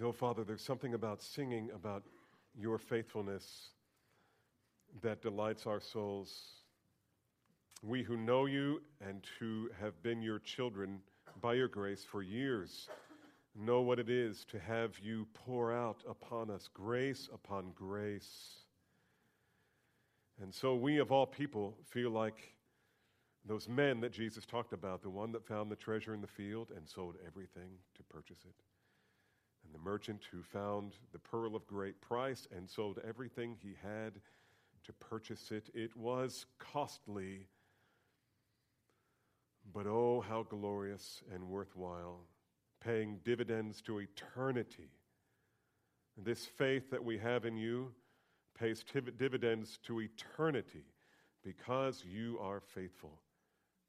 No, Father, there's something about singing about your faithfulness that delights our souls. We who know you and who have been your children by your grace for years know what it is to have you pour out upon us grace upon grace. And so we, of all people, feel like those men that Jesus talked about, the one that found the treasure in the field and sold everything to purchase it, and the merchant who found the pearl of great price and sold everything he had to purchase it. It was costly, but oh, how glorious and worthwhile paying dividends to eternity. This faith that we have in you pays dividends to eternity because you are faithful.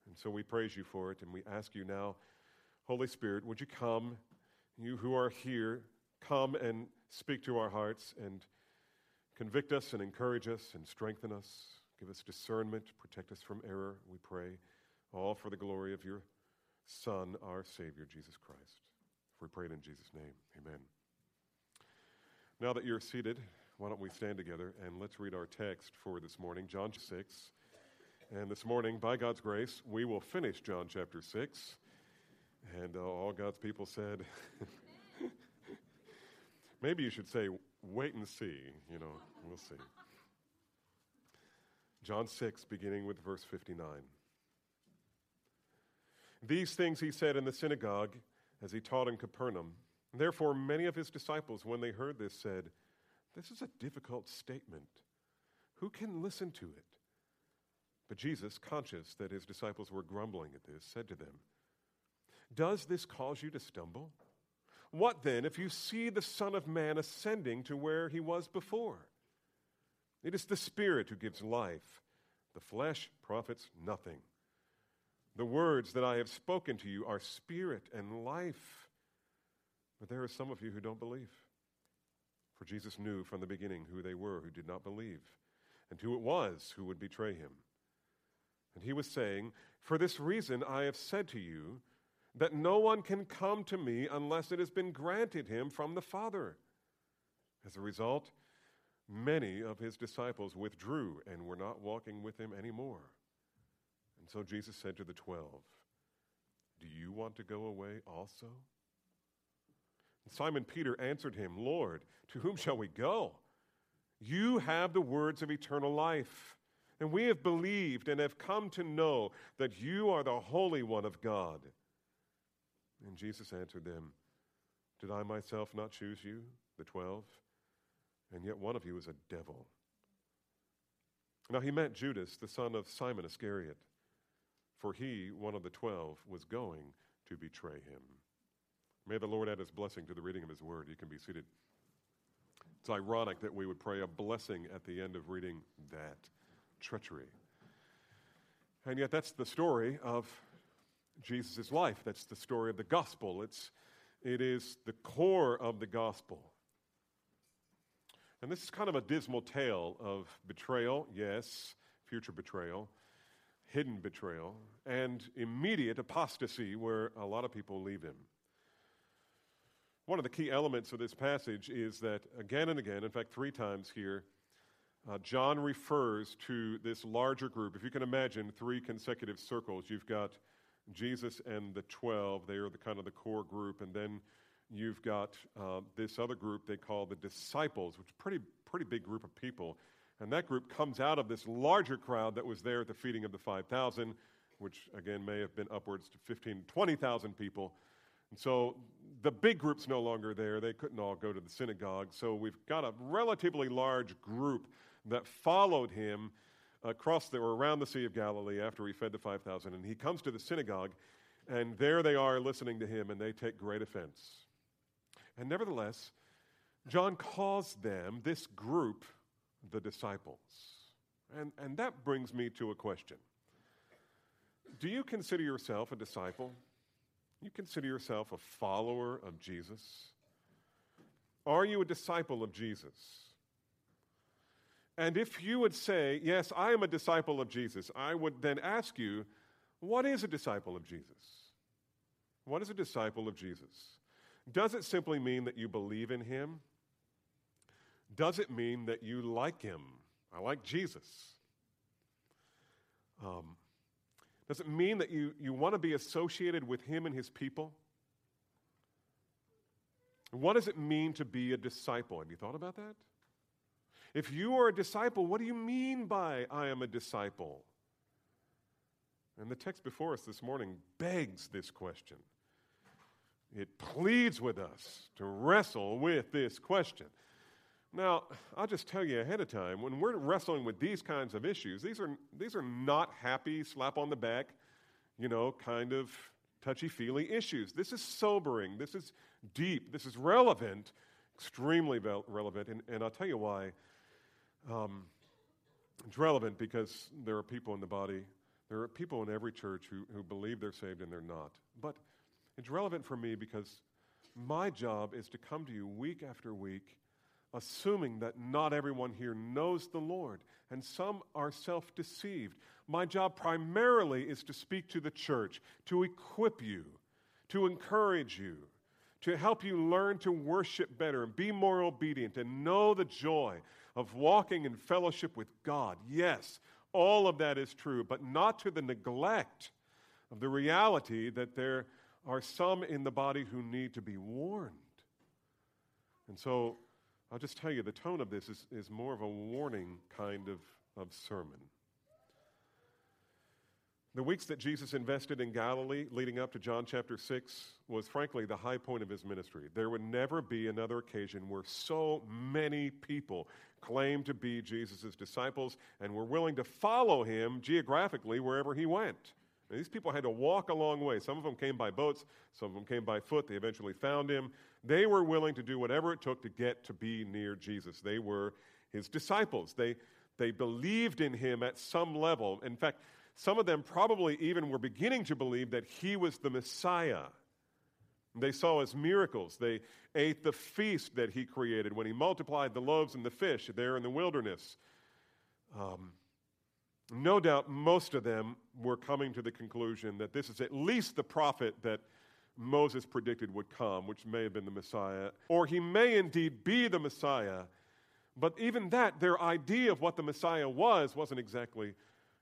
And so we praise you for it, and we ask you now, Holy Spirit, would you come, you who are here, come and speak to our hearts and convict us and encourage us and strengthen us. Give us discernment, protect us from error, we pray, all for the glory of your Son, our Savior, Jesus Christ. We pray it in Jesus' name. Amen. Now that you're seated, why don't we stand together and let's read our text for this morning, John 6. And this morning, by God's grace, we will finish John chapter 6. And uh, all God's people said, maybe you should say, wait and see. You know, we'll see. John 6, beginning with verse 59. These things he said in the synagogue as he taught in Capernaum. Therefore, many of his disciples, when they heard this, said, This is a difficult statement. Who can listen to it? But Jesus, conscious that his disciples were grumbling at this, said to them, Does this cause you to stumble? What then if you see the Son of Man ascending to where he was before? It is the Spirit who gives life, the flesh profits nothing. The words that I have spoken to you are spirit and life. But there are some of you who don't believe. For Jesus knew from the beginning who they were who did not believe, and who it was who would betray him. And he was saying, For this reason I have said to you that no one can come to me unless it has been granted him from the Father. As a result, many of his disciples withdrew and were not walking with him anymore. And so Jesus said to the twelve, Do you want to go away also? And Simon Peter answered him, Lord, to whom shall we go? You have the words of eternal life. And we have believed and have come to know that you are the Holy One of God. And Jesus answered them, Did I myself not choose you, the twelve? And yet one of you is a devil. Now he meant Judas, the son of Simon Iscariot for he, one of the twelve, was going to betray him. May the Lord add his blessing to the reading of his word. You can be seated. It's ironic that we would pray a blessing at the end of reading that treachery. And yet, that's the story of Jesus' life. That's the story of the gospel. It's, it is the core of the gospel. And this is kind of a dismal tale of betrayal, yes, future betrayal, hidden betrayal, and immediate apostasy, where a lot of people leave him. One of the key elements of this passage is that again and again, in fact, three times here, uh, John refers to this larger group. If you can imagine three consecutive circles, you've got Jesus and the 12, they are the kind of the core group, and then you've got uh, this other group they call the disciples, which is a pretty, pretty big group of people. And that group comes out of this larger crowd that was there at the feeding of the 5,000, which again may have been upwards to 15, 20,000 people. And so the big group's no longer there. They couldn't all go to the synagogue. So we've got a relatively large group that followed him across the, or around the Sea of Galilee after he fed the 5,000. And he comes to the synagogue, and there they are listening to him, and they take great offense. And nevertheless, John calls them, this group, the disciples. And, and that brings me to a question Do you consider yourself a disciple? You consider yourself a follower of Jesus? Are you a disciple of Jesus? And if you would say, Yes, I am a disciple of Jesus, I would then ask you, What is a disciple of Jesus? What is a disciple of Jesus? Does it simply mean that you believe in him? Does it mean that you like him? I like Jesus. Um, does it mean that you, you want to be associated with him and his people? What does it mean to be a disciple? Have you thought about that? If you are a disciple, what do you mean by I am a disciple? And the text before us this morning begs this question. It pleads with us to wrestle with this question. Now, I'll just tell you ahead of time, when we're wrestling with these kinds of issues, these are, these are not happy, slap on the back, you know, kind of touchy feely issues. This is sobering. This is deep. This is relevant, extremely relevant. And, and I'll tell you why. Um, it's relevant because there are people in the body, there are people in every church who, who believe they're saved and they're not. But it's relevant for me because my job is to come to you week after week assuming that not everyone here knows the Lord, and some are self deceived. My job primarily is to speak to the church, to equip you, to encourage you, to help you learn to worship better and be more obedient and know the joy of walking in fellowship with God. Yes, all of that is true, but not to the neglect of the reality that there are some in the body who need to be warned. And so, I'll just tell you the tone of this is, is more of a warning kind of, of sermon. The weeks that Jesus invested in Galilee leading up to John chapter 6 was frankly the high point of his ministry. There would never be another occasion where so many people claimed to be Jesus' disciples and were willing to follow him geographically wherever he went. These people had to walk a long way. Some of them came by boats, some of them came by foot. They eventually found him. They were willing to do whatever it took to get to be near Jesus. They were his disciples. They, they believed in him at some level. In fact, some of them probably even were beginning to believe that he was the Messiah. They saw his miracles. They ate the feast that he created when he multiplied the loaves and the fish there in the wilderness. Um, no doubt most of them were coming to the conclusion that this is at least the prophet that Moses predicted would come, which may have been the Messiah, or he may indeed be the Messiah. But even that, their idea of what the Messiah was, wasn't exactly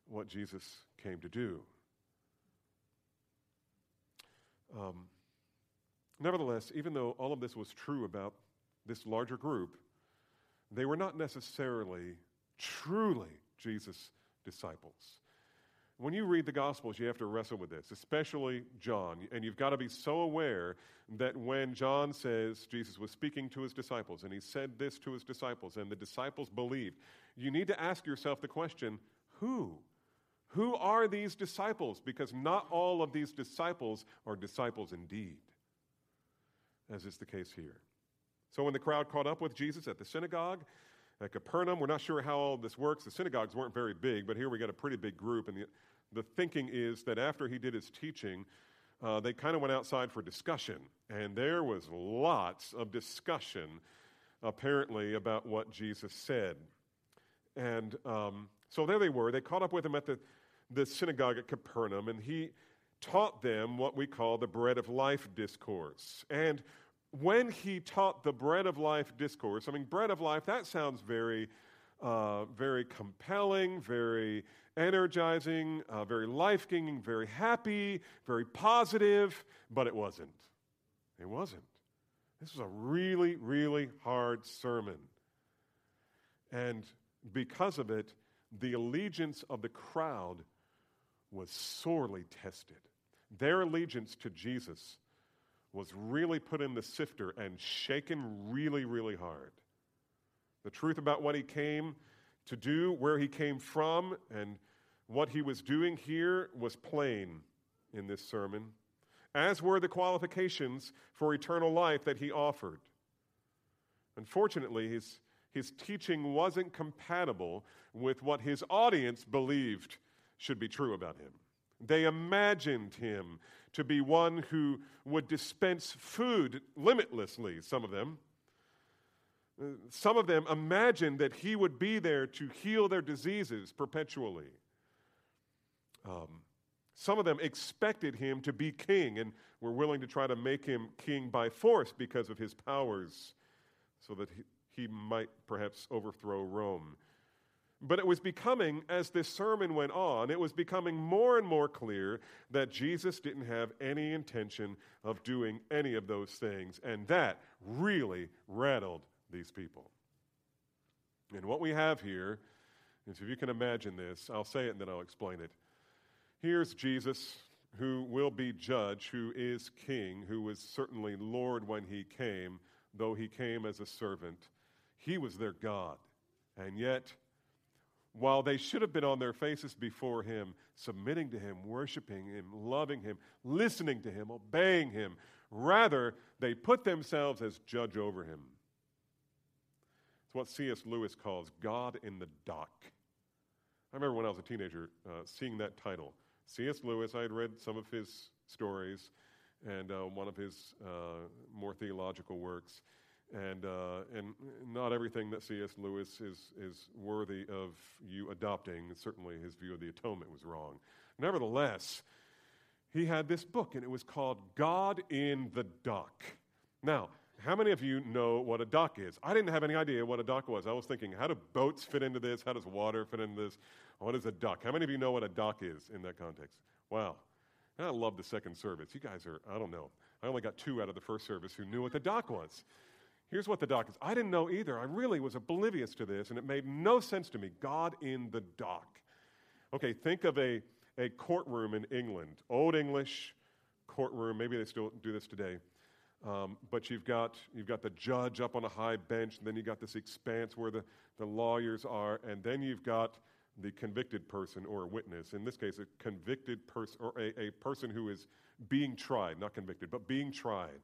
what Jesus came to do. Um, nevertheless, even though all of this was true about this larger group, they were not necessarily truly Jesus' disciples. When you read the Gospels, you have to wrestle with this, especially John. And you've got to be so aware that when John says Jesus was speaking to his disciples, and he said this to his disciples, and the disciples believed, you need to ask yourself the question who? Who are these disciples? Because not all of these disciples are disciples indeed, as is the case here. So when the crowd caught up with Jesus at the synagogue, at Capernaum. We're not sure how all this works. The synagogues weren't very big, but here we got a pretty big group. And the, the thinking is that after he did his teaching, uh, they kind of went outside for discussion. And there was lots of discussion, apparently, about what Jesus said. And um, so there they were. They caught up with him at the, the synagogue at Capernaum, and he taught them what we call the bread of life discourse. And when he taught the bread of life discourse, I mean, bread of life, that sounds very, uh, very compelling, very energizing, uh, very life giving, very happy, very positive, but it wasn't. It wasn't. This was a really, really hard sermon. And because of it, the allegiance of the crowd was sorely tested. Their allegiance to Jesus was really put in the sifter and shaken really, really hard. The truth about what he came to do, where he came from, and what he was doing here was plain in this sermon, as were the qualifications for eternal life that he offered. Unfortunately, his, his teaching wasn't compatible with what his audience believed should be true about him. They imagined him to be one who would dispense food limitlessly, some of them. some of them imagined that he would be there to heal their diseases perpetually. Um, some of them expected him to be king and were willing to try to make him king by force because of his powers so that he, he might perhaps overthrow Rome. But it was becoming, as this sermon went on, it was becoming more and more clear that Jesus didn't have any intention of doing any of those things. And that really rattled these people. And what we have here is if you can imagine this, I'll say it and then I'll explain it. Here's Jesus, who will be judge, who is king, who was certainly Lord when he came, though he came as a servant. He was their God. And yet, while they should have been on their faces before him, submitting to him, worshiping him, loving him, listening to him, obeying him, rather, they put themselves as judge over him. It's what C.S. Lewis calls God in the dock. I remember when I was a teenager uh, seeing that title. C.S. Lewis, I had read some of his stories and uh, one of his uh, more theological works. And, uh, and not everything that C.S. Lewis is, is worthy of you adopting. Certainly, his view of the atonement was wrong. Nevertheless, he had this book, and it was called God in the Dock. Now, how many of you know what a dock is? I didn't have any idea what a dock was. I was thinking, how do boats fit into this? How does water fit into this? What is a dock? How many of you know what a dock is in that context? Wow. And I love the second service. You guys are, I don't know. I only got two out of the first service who knew what the dock was. Here's what the dock is. I didn't know either. I really was oblivious to this, and it made no sense to me. God in the dock. Okay, think of a, a courtroom in England, Old English courtroom. Maybe they still do this today. Um, but you've got, you've got the judge up on a high bench, and then you've got this expanse where the, the lawyers are, and then you've got the convicted person or a witness. In this case, a convicted person or a, a person who is being tried, not convicted, but being tried.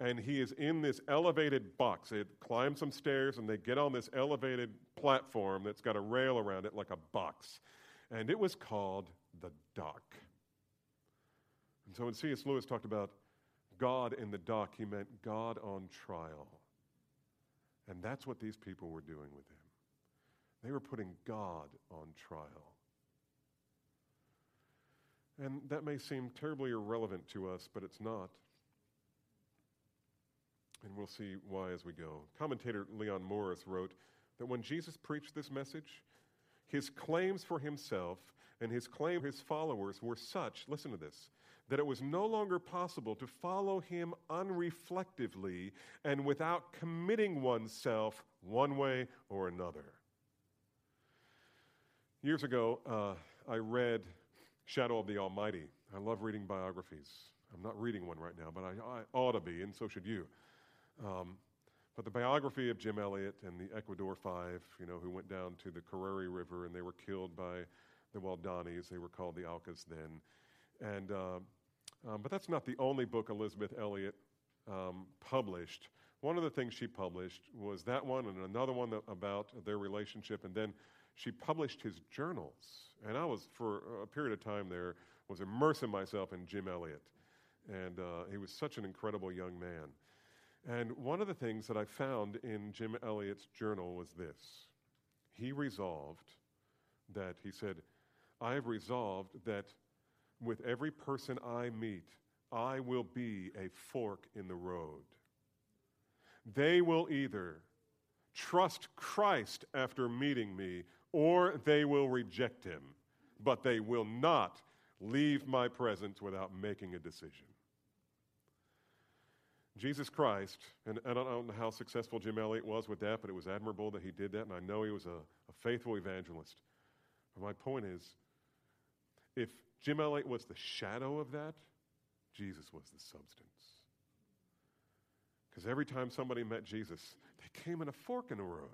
And he is in this elevated box. They climb some stairs and they get on this elevated platform that's got a rail around it like a box. And it was called the dock. And so when C.S. Lewis talked about God in the dock, he meant God on trial. And that's what these people were doing with him. They were putting God on trial. And that may seem terribly irrelevant to us, but it's not. And we'll see why as we go. Commentator Leon Morris wrote that when Jesus preached this message, his claims for himself and his claim for his followers were such, listen to this, that it was no longer possible to follow him unreflectively and without committing oneself one way or another. Years ago, uh, I read Shadow of the Almighty. I love reading biographies. I'm not reading one right now, but I, I ought to be, and so should you. Um, but the biography of Jim Elliot and the Ecuador Five, you know, who went down to the Curaray River and they were killed by the Waodanis. They were called the Aucas then. And, uh, um, but that's not the only book Elisabeth Elliot um, published. One of the things she published was that one and another one about their relationship. And then she published his journals. And I was, for a period of time there, was immersing myself in Jim Elliot. And uh, he was such an incredible young man. And one of the things that I found in Jim Elliot's journal was this. He resolved that, he said, I have resolved that with every person I meet, I will be a fork in the road. They will either trust Christ after meeting me, or they will reject him, but they will not leave my presence without making a decision. Jesus Christ, and I don't know how successful Jim Elliot was with that, but it was admirable that he did that, and I know he was a, a faithful evangelist. But my point is, if Jim Elliot was the shadow of that, Jesus was the substance. Because every time somebody met Jesus, they came in a fork in the road.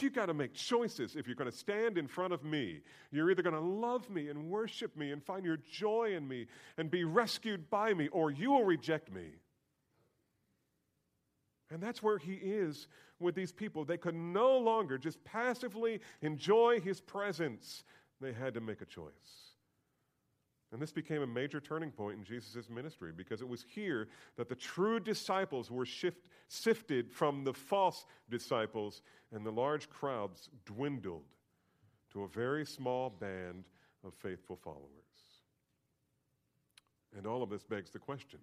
You got to make choices if you're going to stand in front of me. You're either going to love me and worship me and find your joy in me and be rescued by me, or you will reject me. And that's where he is with these people. They could no longer just passively enjoy his presence, they had to make a choice. And this became a major turning point in Jesus' ministry because it was here that the true disciples were shift, sifted from the false disciples, and the large crowds dwindled to a very small band of faithful followers. And all of this begs the question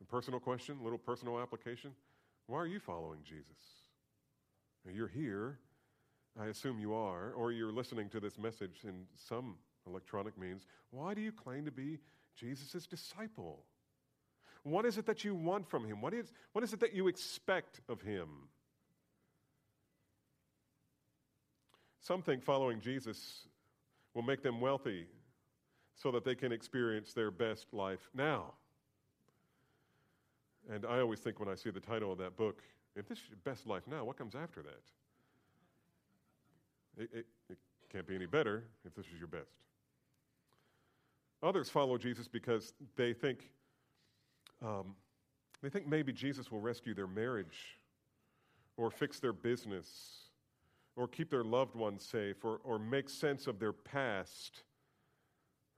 a personal question, a little personal application. Why are you following Jesus? You're here, I assume you are, or you're listening to this message in some electronic means, why do you claim to be Jesus' disciple? What is it that you want from him? What is, what is it that you expect of him? Some think following Jesus will make them wealthy so that they can experience their best life now. And I always think when I see the title of that book, if this is your best life now, what comes after that? It, it, it can't be any better if this is your best. Others follow Jesus because they think, um, they think maybe Jesus will rescue their marriage or fix their business or keep their loved ones safe or, or make sense of their past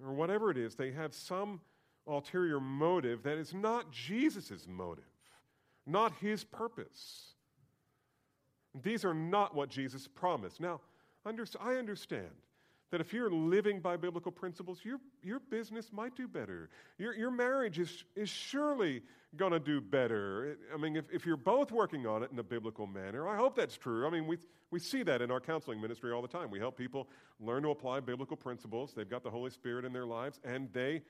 or whatever it is. They have some ulterior motive that is not Jesus' motive, not his purpose. These are not what Jesus promised. Now, I understand that if you're living by biblical principles, your, your business might do better. Your, your marriage is, is surely going to do better. I mean, if, if you're both working on it in a biblical manner, I hope that's true. I mean, we, we see that in our counseling ministry all the time. We help people learn to apply biblical principles. They've got the Holy Spirit in their lives, and they,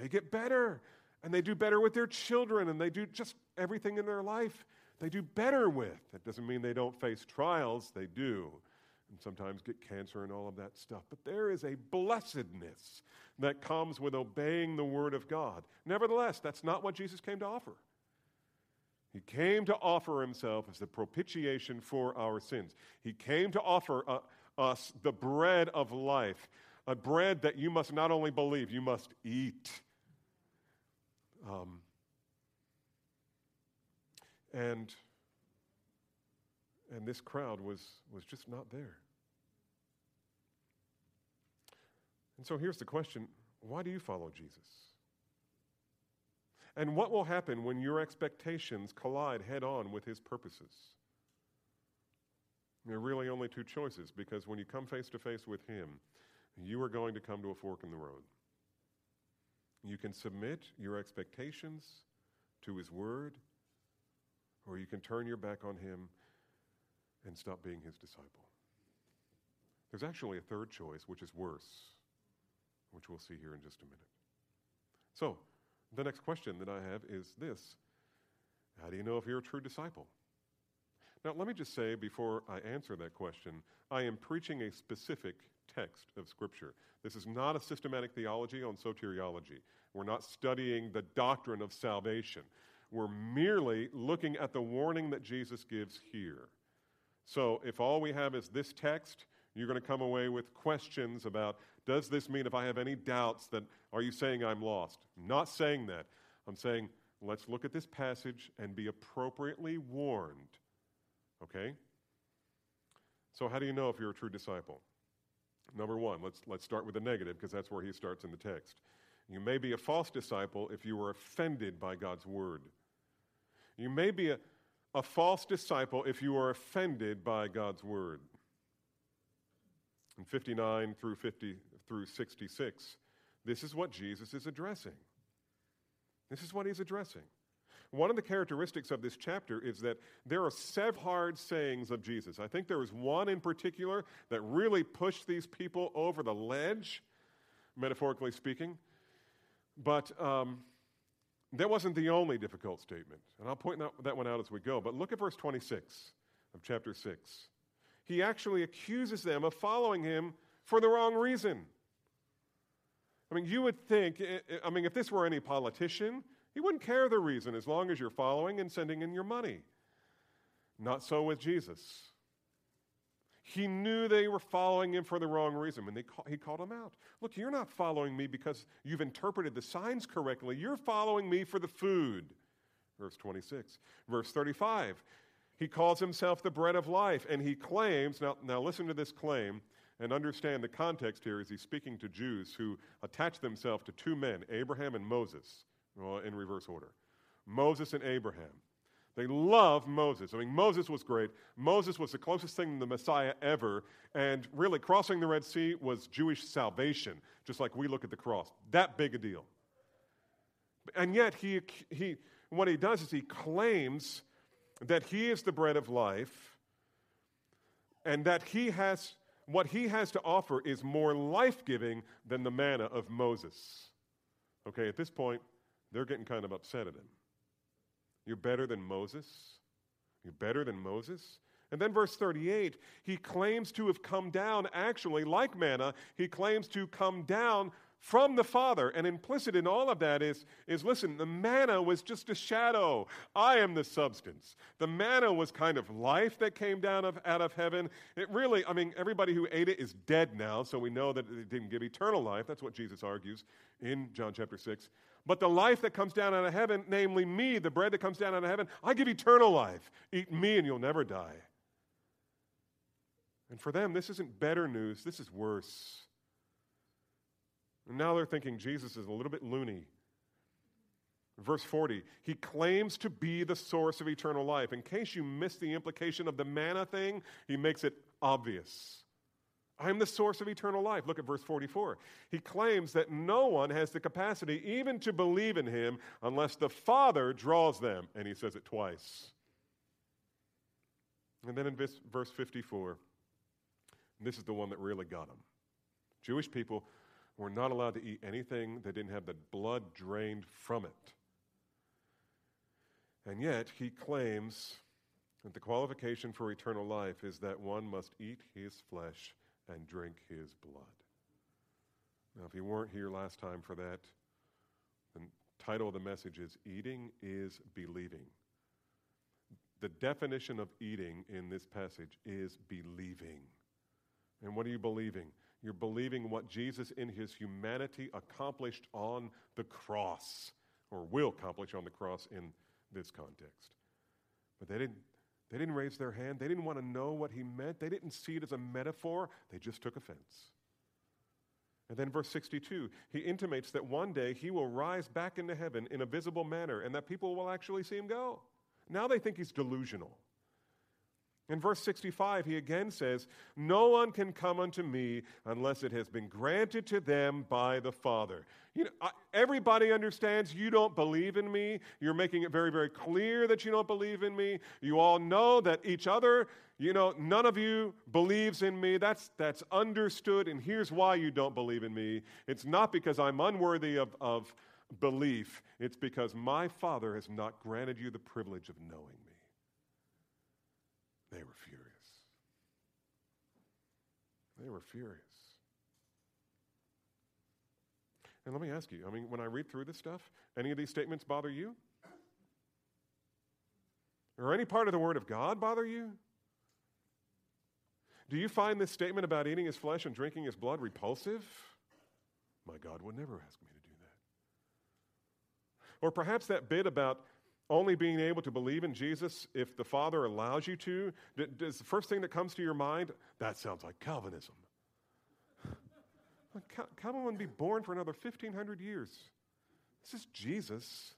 they get better. And they do better with their children, and they do just everything in their life they do better with. That doesn't mean they don't face trials, they do and sometimes get cancer and all of that stuff. But there is a blessedness that comes with obeying the Word of God. Nevertheless, that's not what Jesus came to offer. He came to offer himself as the propitiation for our sins. He came to offer uh, us the bread of life, a bread that you must not only believe, you must eat. Um, and and this crowd was, was just not there. And so here's the question why do you follow Jesus? And what will happen when your expectations collide head on with his purposes? There are really only two choices because when you come face to face with him, you are going to come to a fork in the road. You can submit your expectations to his word, or you can turn your back on him and stop being his disciple. There's actually a third choice, which is worse, which we'll see here in just a minute. So, the next question that I have is this How do you know if you're a true disciple? Now, let me just say before I answer that question, I am preaching a specific text of Scripture. This is not a systematic theology on soteriology. We're not studying the doctrine of salvation. We're merely looking at the warning that Jesus gives here. So if all we have is this text, you're going to come away with questions about does this mean if I have any doubts that are you saying I'm lost? I'm not saying that. I'm saying let's look at this passage and be appropriately warned. Okay? So how do you know if you're a true disciple? Number 1, let's let's start with the negative because that's where he starts in the text. You may be a false disciple if you are offended by God's word. You may be a a false disciple if you are offended by God's word. In 59 through 50 through 66, this is what Jesus is addressing. This is what he's addressing. One of the characteristics of this chapter is that there are several hard sayings of Jesus. I think there was one in particular that really pushed these people over the ledge, metaphorically speaking. But um, that wasn't the only difficult statement, and I'll point that one out as we go. But look at verse 26 of chapter 6. He actually accuses them of following him for the wrong reason. I mean, you would think, I mean, if this were any politician, he wouldn't care the reason as long as you're following and sending in your money. Not so with Jesus. He knew they were following him for the wrong reason, and call, he called them out. Look, you're not following me because you've interpreted the signs correctly. You're following me for the food. Verse 26. Verse 35. He calls himself the bread of life, and he claims now, now listen to this claim and understand the context here as he's speaking to Jews who attach themselves to two men, Abraham and Moses, well, in reverse order. Moses and Abraham. They love Moses. I mean, Moses was great. Moses was the closest thing to the Messiah ever. And really, crossing the Red Sea was Jewish salvation, just like we look at the cross. That big a deal. And yet, he, he, what he does is he claims that he is the bread of life and that he has, what he has to offer is more life giving than the manna of Moses. Okay, at this point, they're getting kind of upset at him. You're better than Moses? You're better than Moses? And then, verse 38, he claims to have come down, actually, like manna, he claims to come down from the Father. And implicit in all of that is, is listen, the manna was just a shadow. I am the substance. The manna was kind of life that came down of, out of heaven. It really, I mean, everybody who ate it is dead now, so we know that it didn't give eternal life. That's what Jesus argues in John chapter 6. But the life that comes down out of heaven, namely me, the bread that comes down out of heaven, I give eternal life. Eat me and you'll never die. And for them, this isn't better news, this is worse. And now they're thinking Jesus is a little bit loony. Verse 40, he claims to be the source of eternal life. In case you missed the implication of the manna thing, he makes it obvious. I am the source of eternal life. Look at verse 44. He claims that no one has the capacity even to believe in him unless the Father draws them. And he says it twice. And then in verse 54, this is the one that really got him. Jewish people were not allowed to eat anything that didn't have the blood drained from it. And yet, he claims that the qualification for eternal life is that one must eat his flesh and drink his blood. Now, if you weren't here last time for that, the title of the message is Eating is Believing. The definition of eating in this passage is believing. And what are you believing? You're believing what Jesus in his humanity accomplished on the cross, or will accomplish on the cross in this context. But they didn't, they didn't raise their hand. They didn't want to know what he meant. They didn't see it as a metaphor. They just took offense. And then, verse 62, he intimates that one day he will rise back into heaven in a visible manner and that people will actually see him go. Now they think he's delusional. In verse 65, he again says, No one can come unto me unless it has been granted to them by the Father. You know, everybody understands you don't believe in me. You're making it very, very clear that you don't believe in me. You all know that each other, you know, none of you believes in me. That's, that's understood, and here's why you don't believe in me. It's not because I'm unworthy of, of belief, it's because my Father has not granted you the privilege of knowing. They were furious. They were furious. And let me ask you I mean, when I read through this stuff, any of these statements bother you? Or any part of the Word of God bother you? Do you find this statement about eating his flesh and drinking his blood repulsive? My God would never ask me to do that. Or perhaps that bit about only being able to believe in Jesus if the Father allows you to, does the first thing that comes to your mind, that sounds like Calvinism. Calvin wouldn't be born for another 1,500 years. This is Jesus.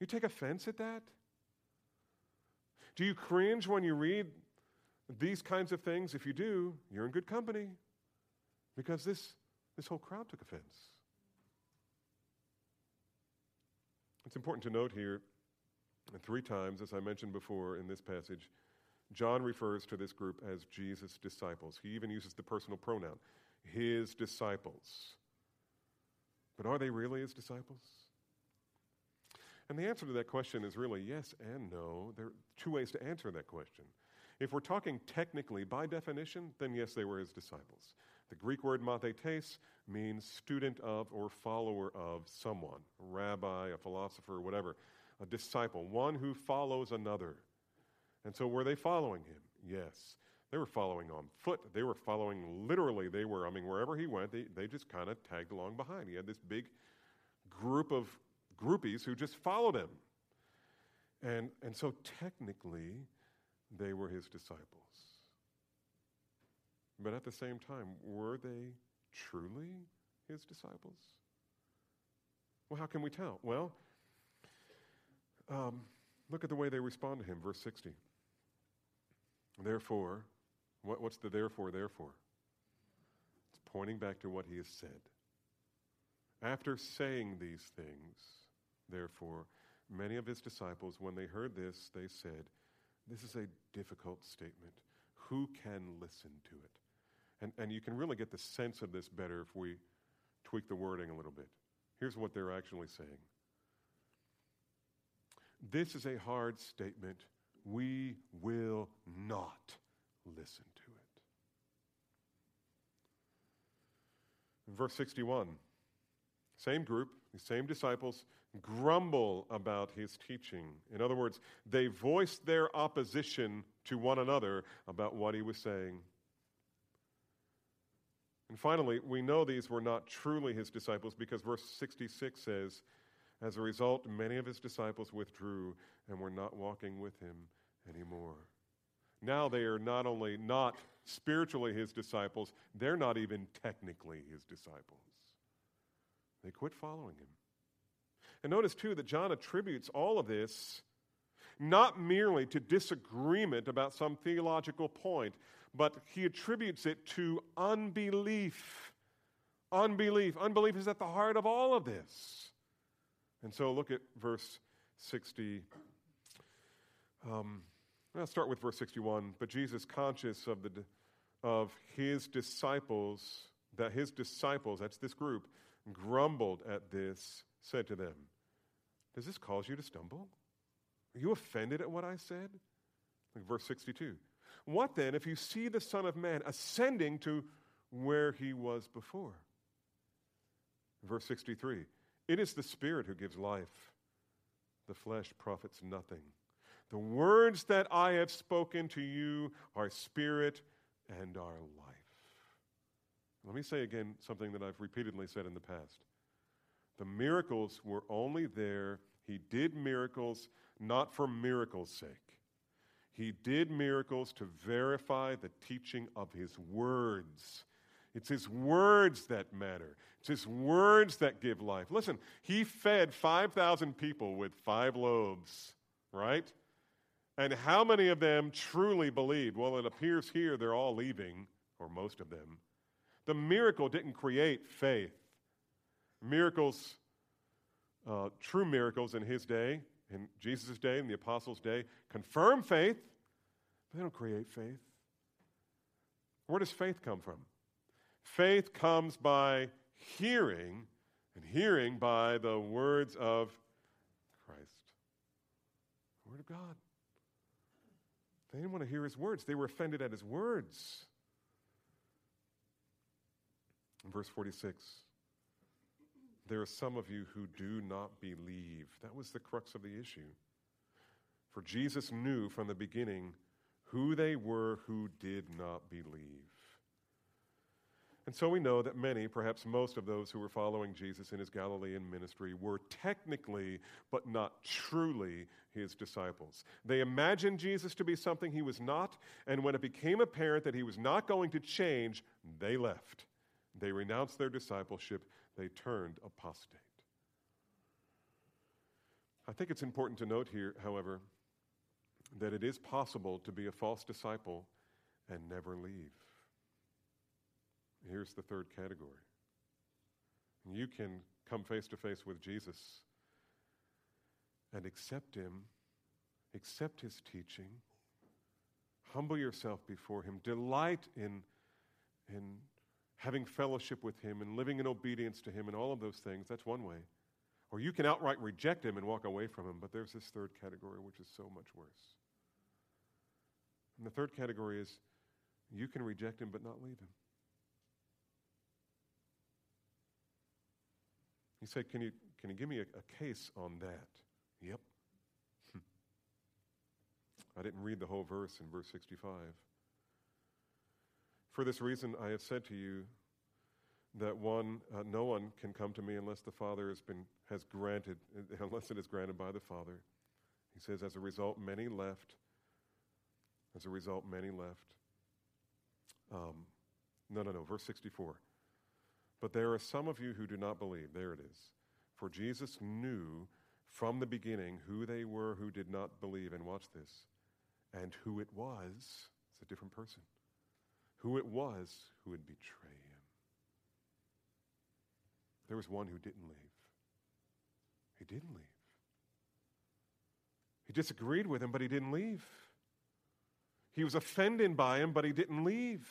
You take offense at that? Do you cringe when you read these kinds of things? If you do, you're in good company because this, this whole crowd took offense. It's important to note here three times, as I mentioned before in this passage, John refers to this group as Jesus' disciples. He even uses the personal pronoun, his disciples. But are they really his disciples? And the answer to that question is really yes and no. There are two ways to answer that question. If we're talking technically by definition, then yes, they were his disciples. The Greek word mathetes means student of or follower of someone, a rabbi, a philosopher, whatever, a disciple, one who follows another. And so were they following him? Yes. They were following on foot. They were following literally. They were, I mean, wherever he went, they, they just kind of tagged along behind. He had this big group of groupies who just followed him. And, and so technically, they were his disciples. But at the same time, were they truly his disciples? Well, how can we tell? Well, um, look at the way they respond to him, verse 60. Therefore, what, what's the therefore, therefore? It's pointing back to what he has said. After saying these things, therefore, many of his disciples, when they heard this, they said, This is a difficult statement. Who can listen to it? And, and you can really get the sense of this better if we tweak the wording a little bit. Here's what they're actually saying This is a hard statement. We will not listen to it. Verse 61 same group, the same disciples, grumble about his teaching. In other words, they voiced their opposition to one another about what he was saying. And finally, we know these were not truly his disciples because verse 66 says, As a result, many of his disciples withdrew and were not walking with him anymore. Now they are not only not spiritually his disciples, they're not even technically his disciples. They quit following him. And notice, too, that John attributes all of this not merely to disagreement about some theological point, but he attributes it to unbelief. Unbelief. Unbelief is at the heart of all of this. And so look at verse 60. Um, I'll start with verse 61. But Jesus, conscious of, the, of his disciples, that his disciples, that's this group, grumbled at this, said to them, Does this cause you to stumble? Are you offended at what I said? Like verse 62. What then if you see the Son of Man ascending to where he was before? Verse 63. It is the Spirit who gives life, the flesh profits nothing. The words that I have spoken to you are spirit and are life. Let me say again something that I've repeatedly said in the past. The miracles were only there. He did miracles not for miracles' sake. He did miracles to verify the teaching of his words. It's his words that matter. It's his words that give life. Listen, he fed 5,000 people with five loaves, right? And how many of them truly believed? Well, it appears here they're all leaving, or most of them. The miracle didn't create faith. Miracles, uh, true miracles in his day, in Jesus' day, in the apostles' day, confirm faith, but they don't create faith. Where does faith come from? Faith comes by hearing, and hearing by the words of Christ. The Word of God. They didn't want to hear his words, they were offended at his words. In verse 46, there are some of you who do not believe. That was the crux of the issue. For Jesus knew from the beginning who they were who did not believe. And so we know that many, perhaps most of those who were following Jesus in his Galilean ministry were technically, but not truly, his disciples. They imagined Jesus to be something he was not, and when it became apparent that he was not going to change, they left. They renounced their discipleship, they turned apostate. I think it's important to note here, however, that it is possible to be a false disciple and never leave. Here's the third category. You can come face to face with Jesus and accept Him, accept His teaching, humble yourself before Him, delight in, in having fellowship with Him and living in obedience to Him and all of those things. That's one way. Or you can outright reject Him and walk away from Him, but there's this third category, which is so much worse. And the third category is you can reject Him but not leave Him. He said, Can you, can you give me a, a case on that? Yep. I didn't read the whole verse in verse 65. For this reason, I have said to you that one, uh, no one can come to me unless the Father has been has granted, unless it is granted by the Father. He says, As a result, many left. As a result, many left. Um, no, no, no. Verse 64. But there are some of you who do not believe. There it is. For Jesus knew from the beginning who they were who did not believe. And watch this. And who it was. It's a different person. Who it was who would betray him. There was one who didn't leave. He didn't leave. He disagreed with him, but he didn't leave. He was offended by him, but he didn't leave.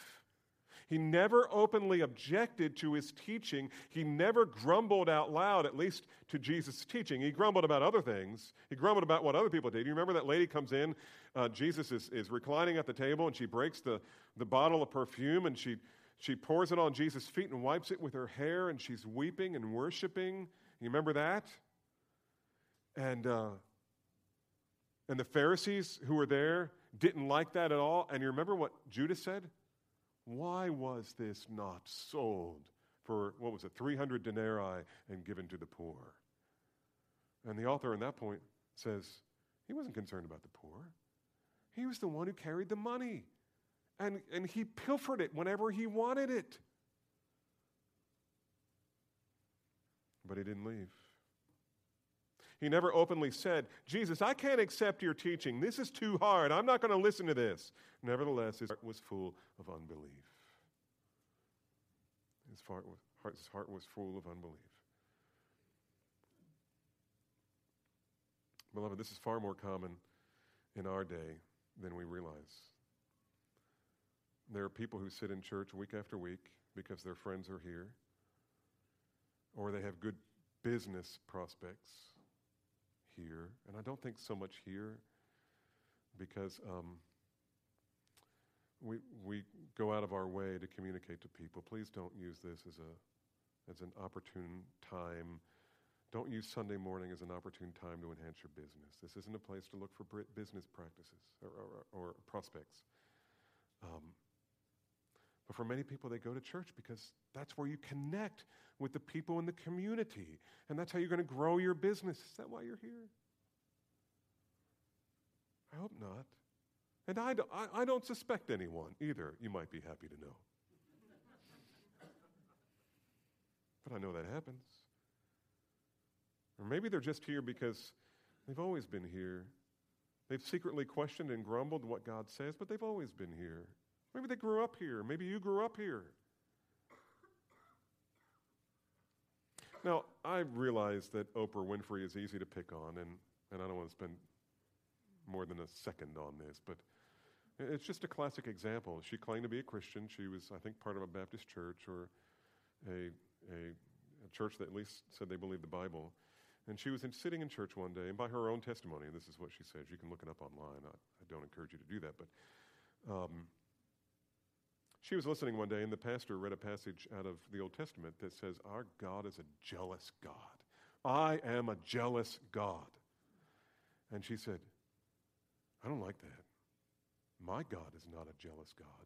He never openly objected to his teaching. He never grumbled out loud, at least to Jesus' teaching. He grumbled about other things. He grumbled about what other people did. You remember that lady comes in, uh, Jesus is, is reclining at the table, and she breaks the, the bottle of perfume, and she, she pours it on Jesus' feet and wipes it with her hair, and she's weeping and worshiping. You remember that? And, uh, and the Pharisees who were there didn't like that at all. And you remember what Judas said? Why was this not sold for, what was it, 300 denarii and given to the poor? And the author in that point says, he wasn't concerned about the poor. He was the one who carried the money. And, and he pilfered it whenever he wanted it. But he didn't leave. He never openly said, Jesus, I can't accept your teaching. This is too hard. I'm not going to listen to this. Nevertheless, his heart was full of unbelief. His heart was, his heart was full of unbelief. Beloved, this is far more common in our day than we realize. There are people who sit in church week after week because their friends are here, or they have good business prospects here. And I don't think so much here because um, we, we go out of our way to communicate to people. Please don't use this as, a, as an opportune time. Don't use Sunday morning as an opportune time to enhance your business. This isn't a place to look for business practices or, or, or prospects. Um, but for many people, they go to church because that's where you connect with the people in the community. And that's how you're going to grow your business. Is that why you're here? I hope not. And I don't, I, I don't suspect anyone either, you might be happy to know. but I know that happens. Or maybe they're just here because they've always been here. They've secretly questioned and grumbled what God says, but they've always been here. Maybe they grew up here. Maybe you grew up here. Now, I realize that Oprah Winfrey is easy to pick on, and, and I don't want to spend more than a second on this, but it's just a classic example. She claimed to be a Christian. She was, I think, part of a Baptist church or a, a, a church that at least said they believed the Bible. And she was in, sitting in church one day, and by her own testimony, and this is what she says. You can look it up online. I, I don't encourage you to do that, but um, she was listening one day, and the pastor read a passage out of the Old Testament that says, Our God is a jealous God. I am a jealous God. And she said, I don't like that. My God is not a jealous God.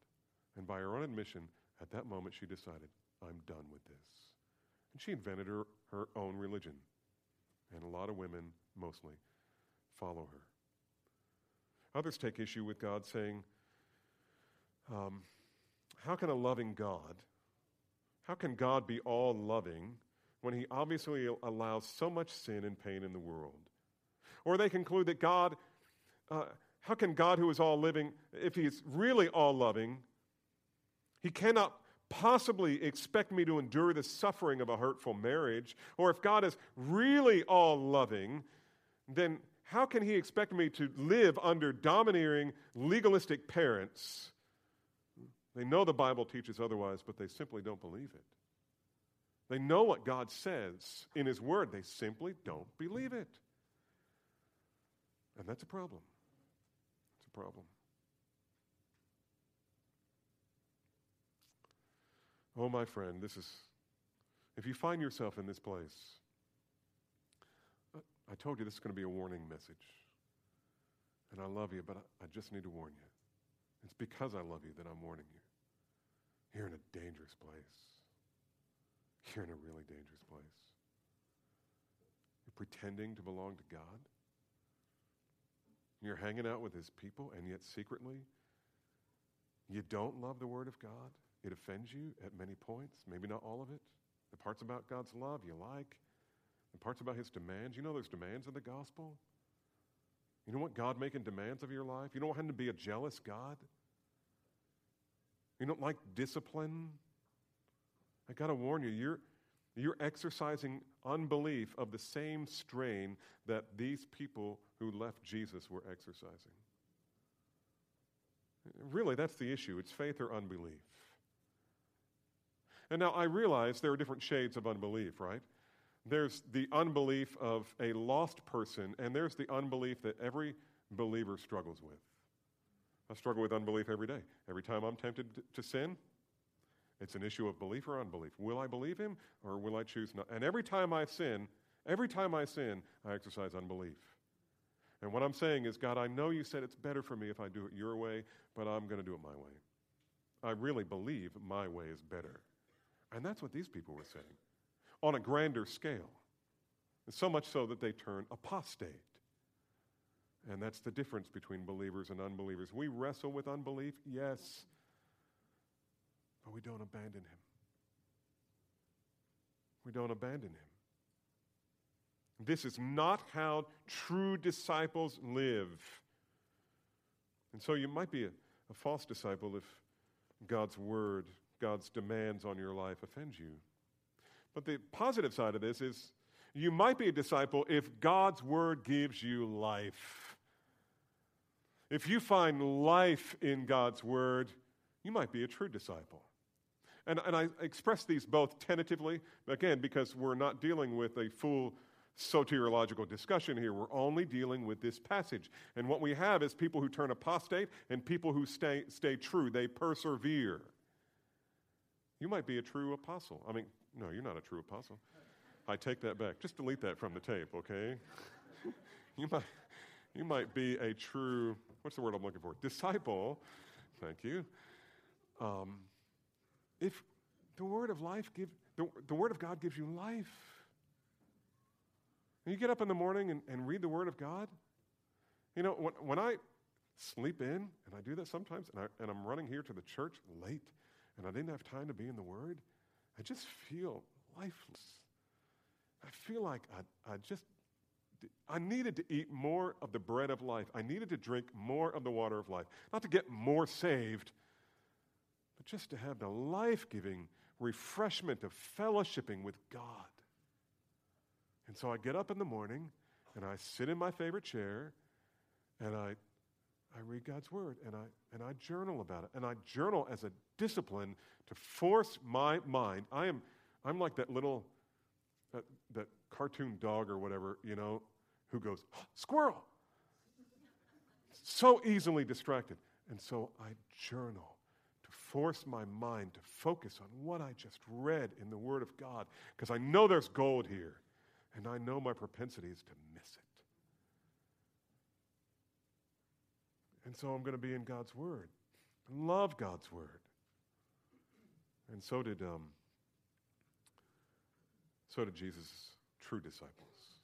And by her own admission, at that moment, she decided, I'm done with this. And she invented her, her own religion. And a lot of women, mostly, follow her. Others take issue with God saying, um, how can a loving God, how can God be all loving when he obviously allows so much sin and pain in the world? Or they conclude that God, uh, how can God, who is all living, if he is really all loving, he cannot possibly expect me to endure the suffering of a hurtful marriage? Or if God is really all loving, then how can he expect me to live under domineering, legalistic parents they know the Bible teaches otherwise, but they simply don't believe it. They know what God says in His Word, they simply don't believe it. And that's a problem. It's a problem. Oh, my friend, this is, if you find yourself in this place, I told you this is going to be a warning message. And I love you, but I, I just need to warn you. It's because I love you that I'm warning you. You're in a dangerous place. You're in a really dangerous place. You're pretending to belong to God. You're hanging out with his people, and yet secretly, you don't love the Word of God. It offends you at many points, maybe not all of it. The parts about God's love you like, the parts about his demands. You know there's demands in the gospel? You don't want God making demands of your life? You don't want him to be a jealous God? You don't like discipline? I got to warn you, you're, you're exercising unbelief of the same strain that these people who left Jesus were exercising. Really, that's the issue. It's faith or unbelief. And now I realize there are different shades of unbelief, right? There's the unbelief of a lost person, and there's the unbelief that every believer struggles with. I struggle with unbelief every day. Every time I'm tempted to sin, it's an issue of belief or unbelief. Will I believe him or will I choose not? And every time I sin, every time I sin, I exercise unbelief. And what I'm saying is, God, I know you said it's better for me if I do it your way, but I'm going to do it my way. I really believe my way is better. And that's what these people were saying on a grander scale. And so much so that they turn apostate. And that's the difference between believers and unbelievers. We wrestle with unbelief, yes, but we don't abandon him. We don't abandon him. This is not how true disciples live. And so you might be a, a false disciple if God's word, God's demands on your life offend you. But the positive side of this is you might be a disciple if God's word gives you life. If you find life in God's word, you might be a true disciple. And, and I express these both tentatively, again, because we're not dealing with a full soteriological discussion here. We're only dealing with this passage. And what we have is people who turn apostate and people who stay, stay true. They persevere. You might be a true apostle. I mean, no, you're not a true apostle. I take that back. Just delete that from the tape, okay? you might you might be a true what's the word I'm looking for? Disciple. Thank you. Um, if the word of life give the, the word of God gives you life. And you get up in the morning and, and read the word of God. You know, when, when I sleep in, and I do that sometimes, and, I, and I'm running here to the church late, and I didn't have time to be in the Word, I just feel lifeless. I feel like I, I just, I needed to eat more of the bread of life. I needed to drink more of the water of life. Not to get more saved, but just to have the life giving refreshment of fellowshipping with God. And so I get up in the morning and I sit in my favorite chair and I I read God's word and I, and I journal about it. And I journal as a discipline to force my mind. I am, I'm like that little, that, that cartoon dog or whatever, you know, who goes, squirrel. So easily distracted. And so I journal to force my mind to focus on what I just read in the Word of God because I know there's gold here and I know my propensity is to miss it. And so I'm going to be in God's Word. Love God's Word. And so did, um, so did Jesus' true disciples.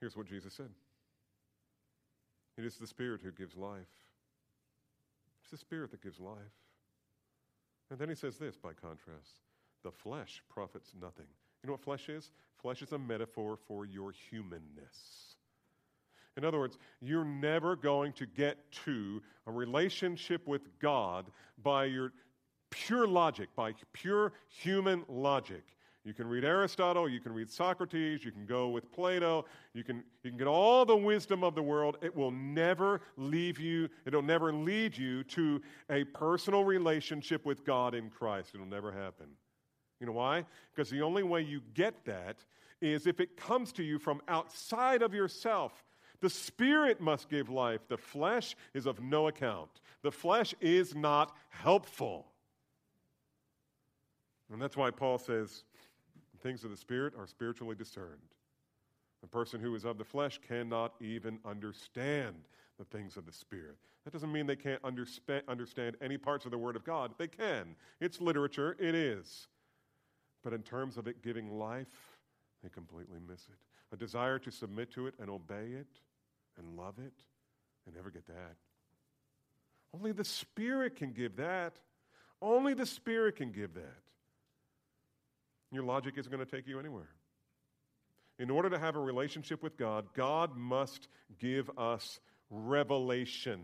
Here's what Jesus said It is the Spirit who gives life. It's the Spirit that gives life. And then he says this by contrast the flesh profits nothing. You know what flesh is? Flesh is a metaphor for your humanness. In other words, you're never going to get to a relationship with God by your pure logic, by pure human logic. You can read Aristotle, you can read Socrates, you can go with Plato, you can, you can get all the wisdom of the world. It will never leave you, it'll never lead you to a personal relationship with God in Christ. It'll never happen. You know why? Because the only way you get that is if it comes to you from outside of yourself. The Spirit must give life. The flesh is of no account. The flesh is not helpful. And that's why Paul says things of the Spirit are spiritually discerned. The person who is of the flesh cannot even understand the things of the Spirit. That doesn't mean they can't understand any parts of the Word of God. They can. It's literature, it is. But in terms of it giving life, they completely miss it. A desire to submit to it and obey it and love it and never get that. Only the Spirit can give that. Only the Spirit can give that. Your logic isn't going to take you anywhere. In order to have a relationship with God, God must give us revelation.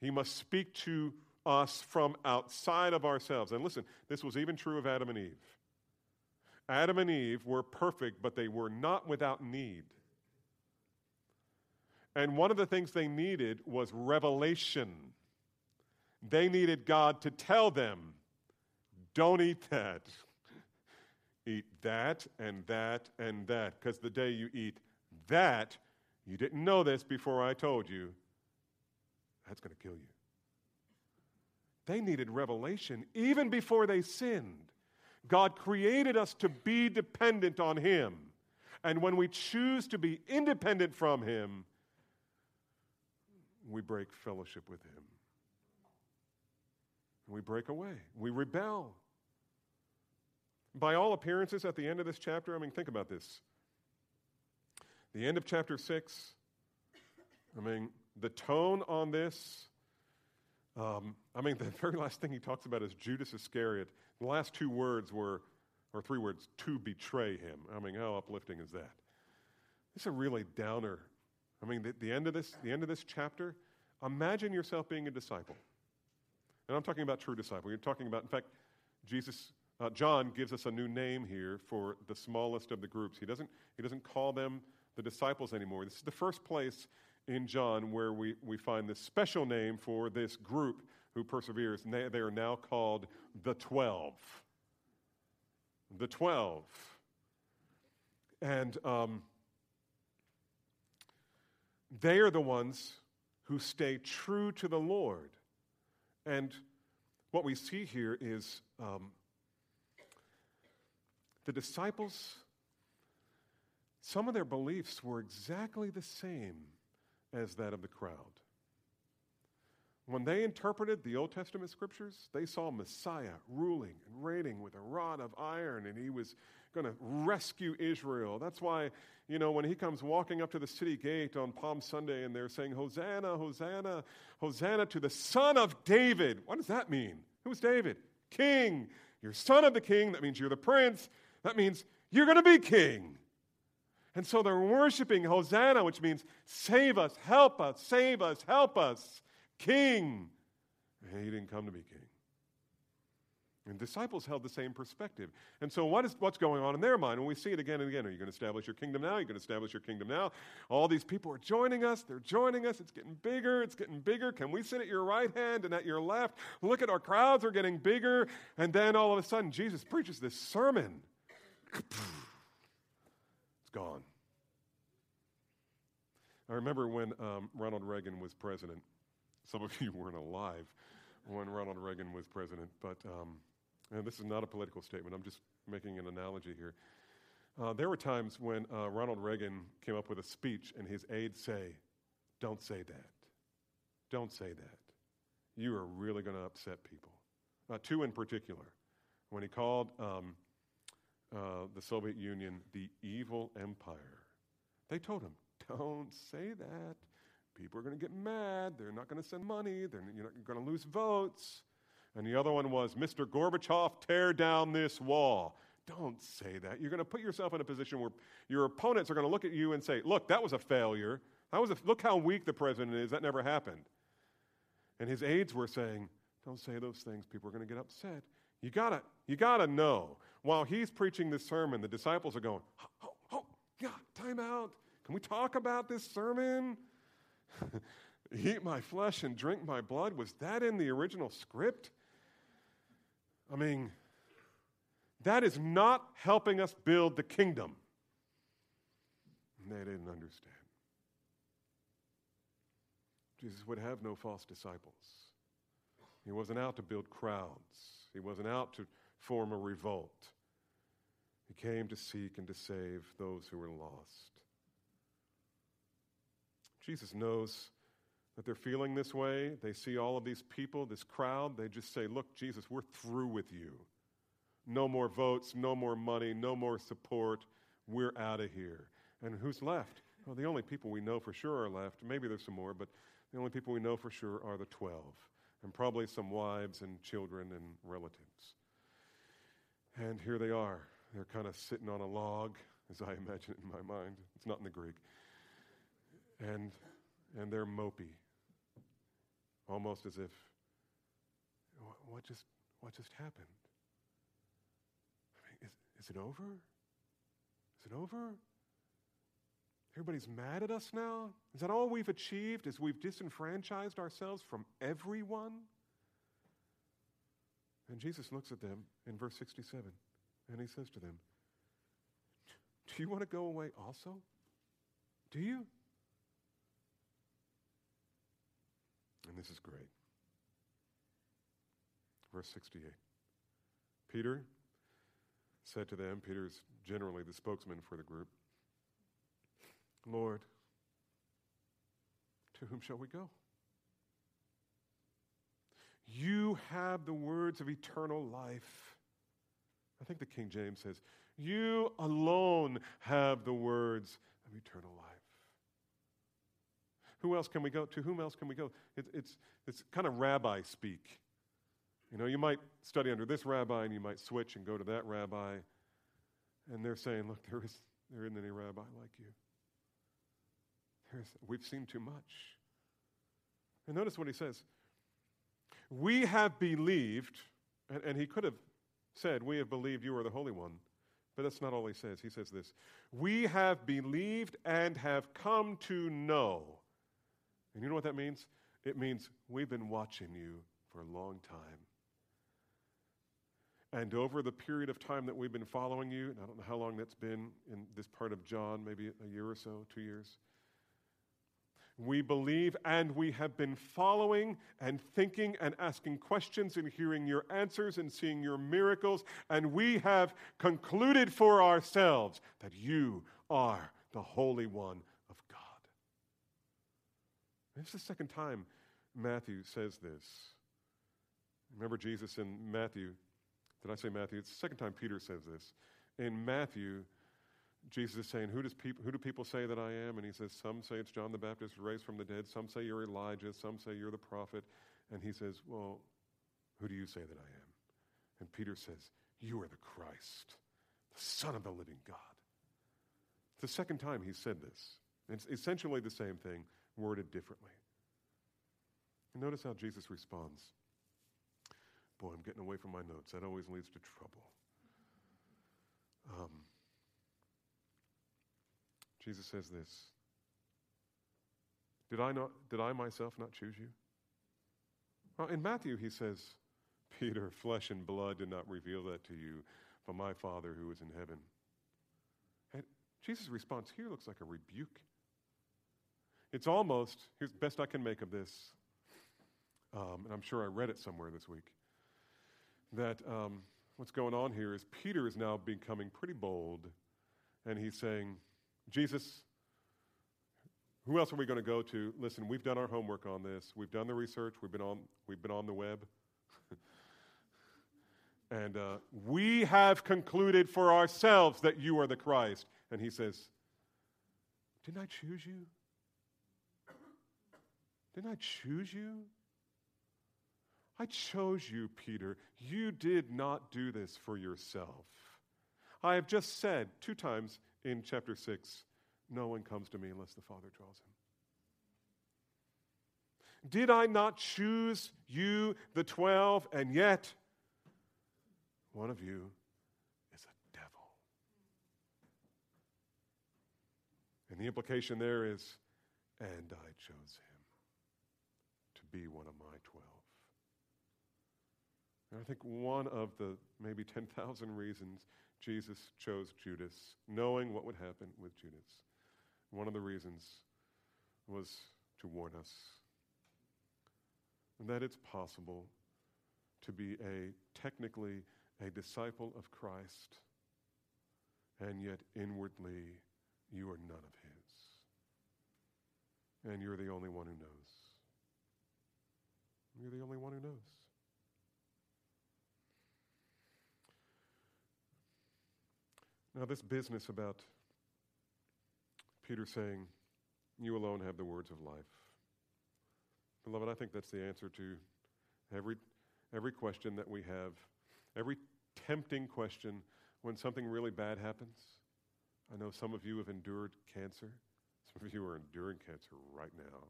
He must speak to us from outside of ourselves. And listen, this was even true of Adam and Eve. Adam and Eve were perfect, but they were not without need. And one of the things they needed was revelation. They needed God to tell them, don't eat that. Eat that and that and that. Because the day you eat that, you didn't know this before I told you, that's going to kill you. They needed revelation even before they sinned. God created us to be dependent on Him. And when we choose to be independent from Him, we break fellowship with Him. We break away. We rebel. By all appearances, at the end of this chapter, I mean, think about this. The end of chapter 6, I mean, the tone on this, um, I mean, the very last thing he talks about is Judas Iscariot. The last two words were, or three words, to betray him. I mean, how uplifting is that? It's a really downer. I mean, the, the, end of this, the end of this chapter, imagine yourself being a disciple. And I'm talking about true disciple. You're talking about, in fact, Jesus, uh, John gives us a new name here for the smallest of the groups. He doesn't, he doesn't call them the disciples anymore. This is the first place in John where we, we find this special name for this group who perseveres. And they, they are now called the Twelve. The Twelve. And um, they are the ones who stay true to the Lord. And what we see here is um, the disciples, some of their beliefs were exactly the same as that of the crowd. When they interpreted the Old Testament scriptures, they saw Messiah ruling and reigning with a rod of iron, and he was going to rescue Israel. That's why, you know, when he comes walking up to the city gate on Palm Sunday and they're saying, Hosanna, Hosanna, Hosanna to the Son of David. What does that mean? Who's David? King. You're son of the king. That means you're the prince. That means you're going to be king. And so they're worshiping Hosanna, which means save us, help us, save us, help us, king. And he didn't come to be king. And disciples held the same perspective. And so, what is, what's going on in their mind? And we see it again and again. Are you going to establish your kingdom now? Are you going to establish your kingdom now? All these people are joining us. They're joining us. It's getting bigger. It's getting bigger. Can we sit at your right hand and at your left? Look at our crowds are getting bigger. And then all of a sudden, Jesus preaches this sermon. It's gone. I remember when um, Ronald Reagan was president. Some of you weren't alive when Ronald Reagan was president, but. Um, and this is not a political statement, I'm just making an analogy here. Uh, there were times when uh, Ronald Reagan came up with a speech and his aides say, Don't say that. Don't say that. You are really going to upset people. Uh, two in particular. When he called um, uh, the Soviet Union the evil empire, they told him, Don't say that. People are going to get mad. They're not going to send money. They're, you're not going to lose votes. And the other one was, Mr. Gorbachev, tear down this wall. Don't say that. You're going to put yourself in a position where your opponents are going to look at you and say, Look, that was a failure. That was a, look how weak the president is. That never happened. And his aides were saying, Don't say those things. People are going to get upset. You gotta, you gotta know. While he's preaching this sermon, the disciples are going, Oh, oh, yeah, time out. Can we talk about this sermon? Eat my flesh and drink my blood. Was that in the original script? I mean, that is not helping us build the kingdom. And they didn't understand. Jesus would have no false disciples. He wasn't out to build crowds, he wasn't out to form a revolt. He came to seek and to save those who were lost. Jesus knows that they're feeling this way. They see all of these people, this crowd. They just say, Look, Jesus, we're through with you. No more votes, no more money, no more support. We're out of here. And who's left? Well, the only people we know for sure are left, maybe there's some more, but the only people we know for sure are the 12, and probably some wives and children and relatives. And here they are. They're kind of sitting on a log, as I imagine it in my mind. It's not in the Greek. And, and they're mopey, almost as if, what just, what just happened? I mean, is, is it over? Is it over? Everybody's mad at us now? Is that all we've achieved? Is we've disenfranchised ourselves from everyone? And Jesus looks at them in verse 67 and he says to them, Do you want to go away also? Do you? And this is great. Verse 68. Peter said to them, Peter's generally the spokesman for the group, Lord, to whom shall we go? You have the words of eternal life. I think the King James says, You alone have the words of eternal life. Who else can we go? To whom else can we go? It, it's, it's kind of rabbi speak. You know, you might study under this rabbi and you might switch and go to that rabbi. And they're saying, Look, there, is, there isn't any rabbi like you. There's, we've seen too much. And notice what he says we have believed, and, and he could have said, We have believed you are the Holy One. But that's not all he says. He says this We have believed and have come to know. And you know what that means? It means we've been watching you for a long time. And over the period of time that we've been following you, and I don't know how long that's been in this part of John, maybe a year or so, two years, we believe and we have been following and thinking and asking questions and hearing your answers and seeing your miracles. And we have concluded for ourselves that you are the Holy One of God. This is the second time Matthew says this. Remember Jesus in Matthew? Did I say Matthew? It's the second time Peter says this. In Matthew, Jesus is saying, who, does peop- who do people say that I am? And he says, Some say it's John the Baptist raised from the dead. Some say you're Elijah. Some say you're the prophet. And he says, Well, who do you say that I am? And Peter says, You are the Christ, the Son of the living God. It's the second time he said this. It's essentially the same thing, worded differently. And notice how Jesus responds. Boy, I'm getting away from my notes. That always leads to trouble. Um, Jesus says this Did I, not, did I myself not choose you? Well, in Matthew, he says, Peter, flesh and blood did not reveal that to you, but my Father who is in heaven. And Jesus' response here looks like a rebuke. It's almost, here's the best I can make of this, um, and I'm sure I read it somewhere this week, that um, what's going on here is Peter is now becoming pretty bold, and he's saying, Jesus, who else are we going to go to? Listen, we've done our homework on this. We've done the research. We've been on, we've been on the web. and uh, we have concluded for ourselves that you are the Christ. And he says, Didn't I choose you? Didn't I choose you? I chose you, Peter. You did not do this for yourself. I have just said two times in chapter 6 no one comes to me unless the Father draws him. Did I not choose you, the 12, and yet one of you is a devil? And the implication there is, and I chose him to be one of my 12. And I think one of the maybe 10,000 reasons Jesus chose Judas, knowing what would happen with Judas. One of the reasons was to warn us that it's possible to be a technically a disciple of Christ, and yet inwardly you are none of his. And you're the only one who knows. You're the only one who knows. Now, this business about Peter saying, You alone have the words of life. Beloved, I think that's the answer to every, every question that we have, every tempting question when something really bad happens. I know some of you have endured cancer. Some of you are enduring cancer right now.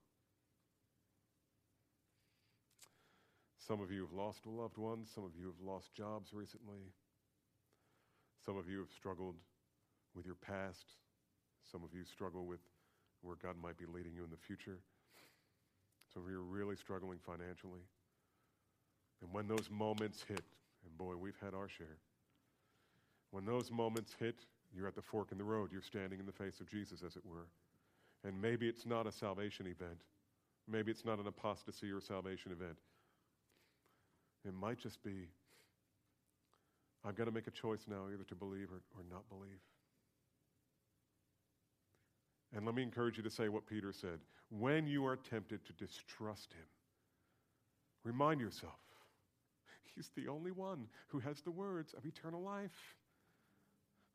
Some of you have lost loved ones. Some of you have lost jobs recently. Some of you have struggled with your past. Some of you struggle with where God might be leading you in the future. Some of you are really struggling financially. And when those moments hit, and boy, we've had our share, when those moments hit, you're at the fork in the road. You're standing in the face of Jesus, as it were. And maybe it's not a salvation event. Maybe it's not an apostasy or salvation event. It might just be I've got to make a choice now either to believe or, or not believe. And let me encourage you to say what Peter said. When you are tempted to distrust him, remind yourself he's the only one who has the words of eternal life.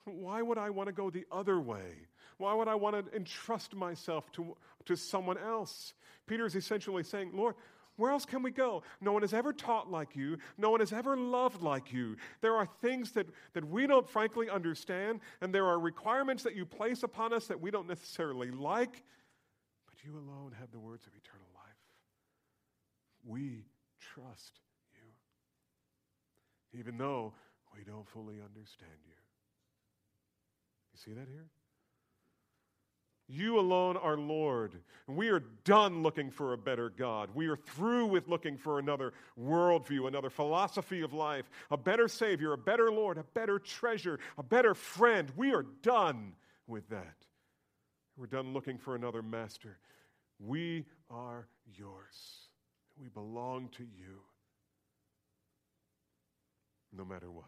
Why would I want to go the other way? Why would I want to entrust myself to, to someone else? Peter is essentially saying, Lord, where else can we go? No one has ever taught like you. No one has ever loved like you. There are things that, that we don't frankly understand, and there are requirements that you place upon us that we don't necessarily like, but you alone have the words of eternal life. We trust you, even though we don't fully understand you. You see that here? You alone are Lord. And we are done looking for a better God. We are through with looking for another worldview, another philosophy of life, a better Savior, a better Lord, a better treasure, a better friend. We are done with that. We're done looking for another master. We are yours. We belong to you no matter what.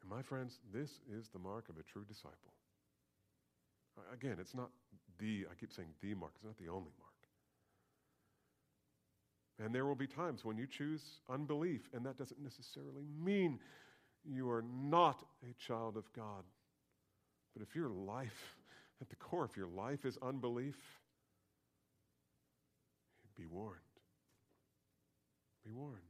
And my friends, this is the mark of a true disciple. Again, it's not the, I keep saying the mark, it's not the only mark. And there will be times when you choose unbelief, and that doesn't necessarily mean you are not a child of God. But if your life, at the core, if your life is unbelief, be warned. Be warned.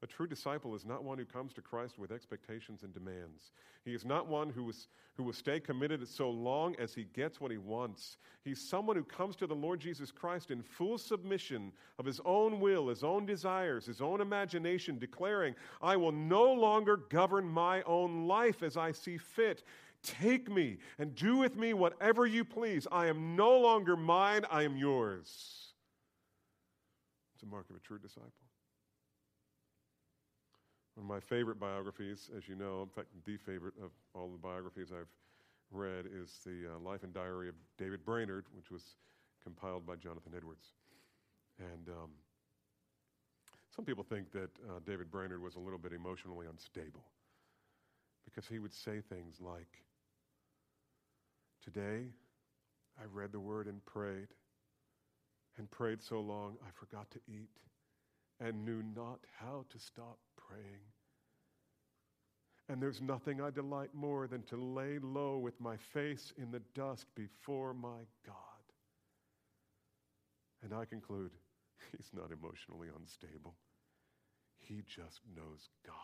A true disciple is not one who comes to Christ with expectations and demands. He is not one who, is, who will stay committed so long as he gets what he wants. He's someone who comes to the Lord Jesus Christ in full submission of his own will, his own desires, his own imagination, declaring, I will no longer govern my own life as I see fit. Take me and do with me whatever you please. I am no longer mine, I am yours. It's a mark of a true disciple. One of my favorite biographies, as you know, in fact, the favorite of all the biographies I've read, is the uh, Life and Diary of David Brainerd, which was compiled by Jonathan Edwards. And um, some people think that uh, David Brainerd was a little bit emotionally unstable because he would say things like, Today, I read the word and prayed, and prayed so long I forgot to eat and knew not how to stop praying. And there's nothing I delight more than to lay low with my face in the dust before my God. And I conclude, he's not emotionally unstable. He just knows God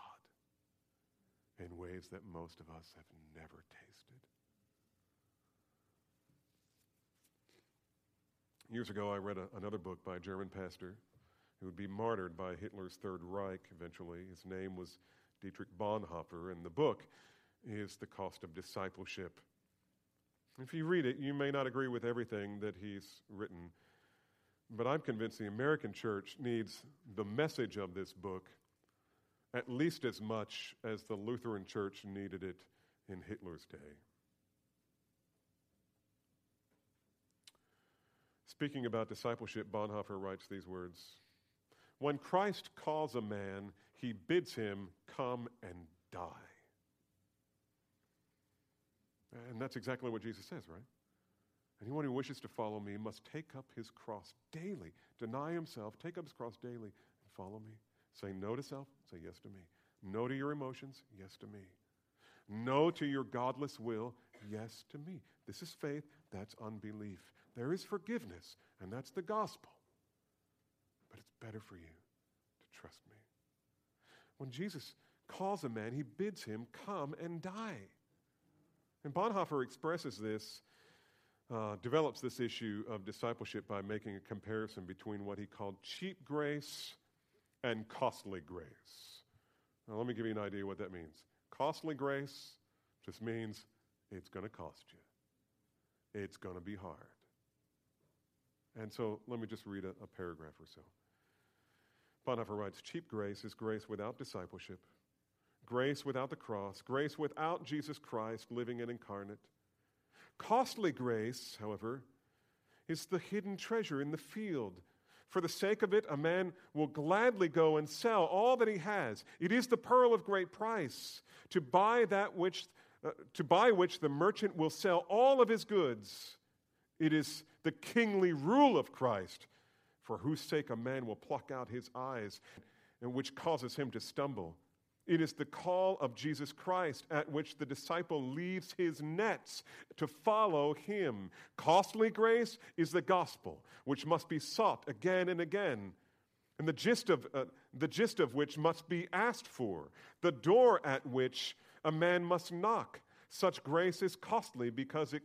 in ways that most of us have never tasted. Years ago, I read a, another book by a German pastor who would be martyred by Hitler's Third Reich eventually. His name was Dietrich Bonhoeffer, and the book is The Cost of Discipleship. If you read it, you may not agree with everything that he's written, but I'm convinced the American church needs the message of this book at least as much as the Lutheran church needed it in Hitler's day. Speaking about discipleship, Bonhoeffer writes these words when Christ calls a man, he bids him come and die. And that's exactly what Jesus says, right? Anyone who wishes to follow me must take up his cross daily, deny himself, take up his cross daily, and follow me. Say no to self, say yes to me. No to your emotions, yes to me. No to your godless will, yes to me. This is faith, that's unbelief. There is forgiveness, and that's the gospel. But it's better for you to trust me. When Jesus calls a man, he bids him come and die. And Bonhoeffer expresses this, uh, develops this issue of discipleship by making a comparison between what he called cheap grace and costly grace. Now, let me give you an idea what that means. Costly grace just means it's going to cost you, it's going to be hard. And so let me just read a, a paragraph or so. Bonhoeffer writes Cheap grace is grace without discipleship, grace without the cross, grace without Jesus Christ living and incarnate. Costly grace, however, is the hidden treasure in the field. For the sake of it, a man will gladly go and sell all that he has. It is the pearl of great price to buy that which, uh, to buy which the merchant will sell all of his goods. It is the kingly rule of Christ, for whose sake a man will pluck out his eyes, and which causes him to stumble. It is the call of Jesus Christ at which the disciple leaves his nets to follow him. Costly grace is the gospel, which must be sought again and again, and the gist of, uh, the gist of which must be asked for, the door at which a man must knock. Such grace is costly because it,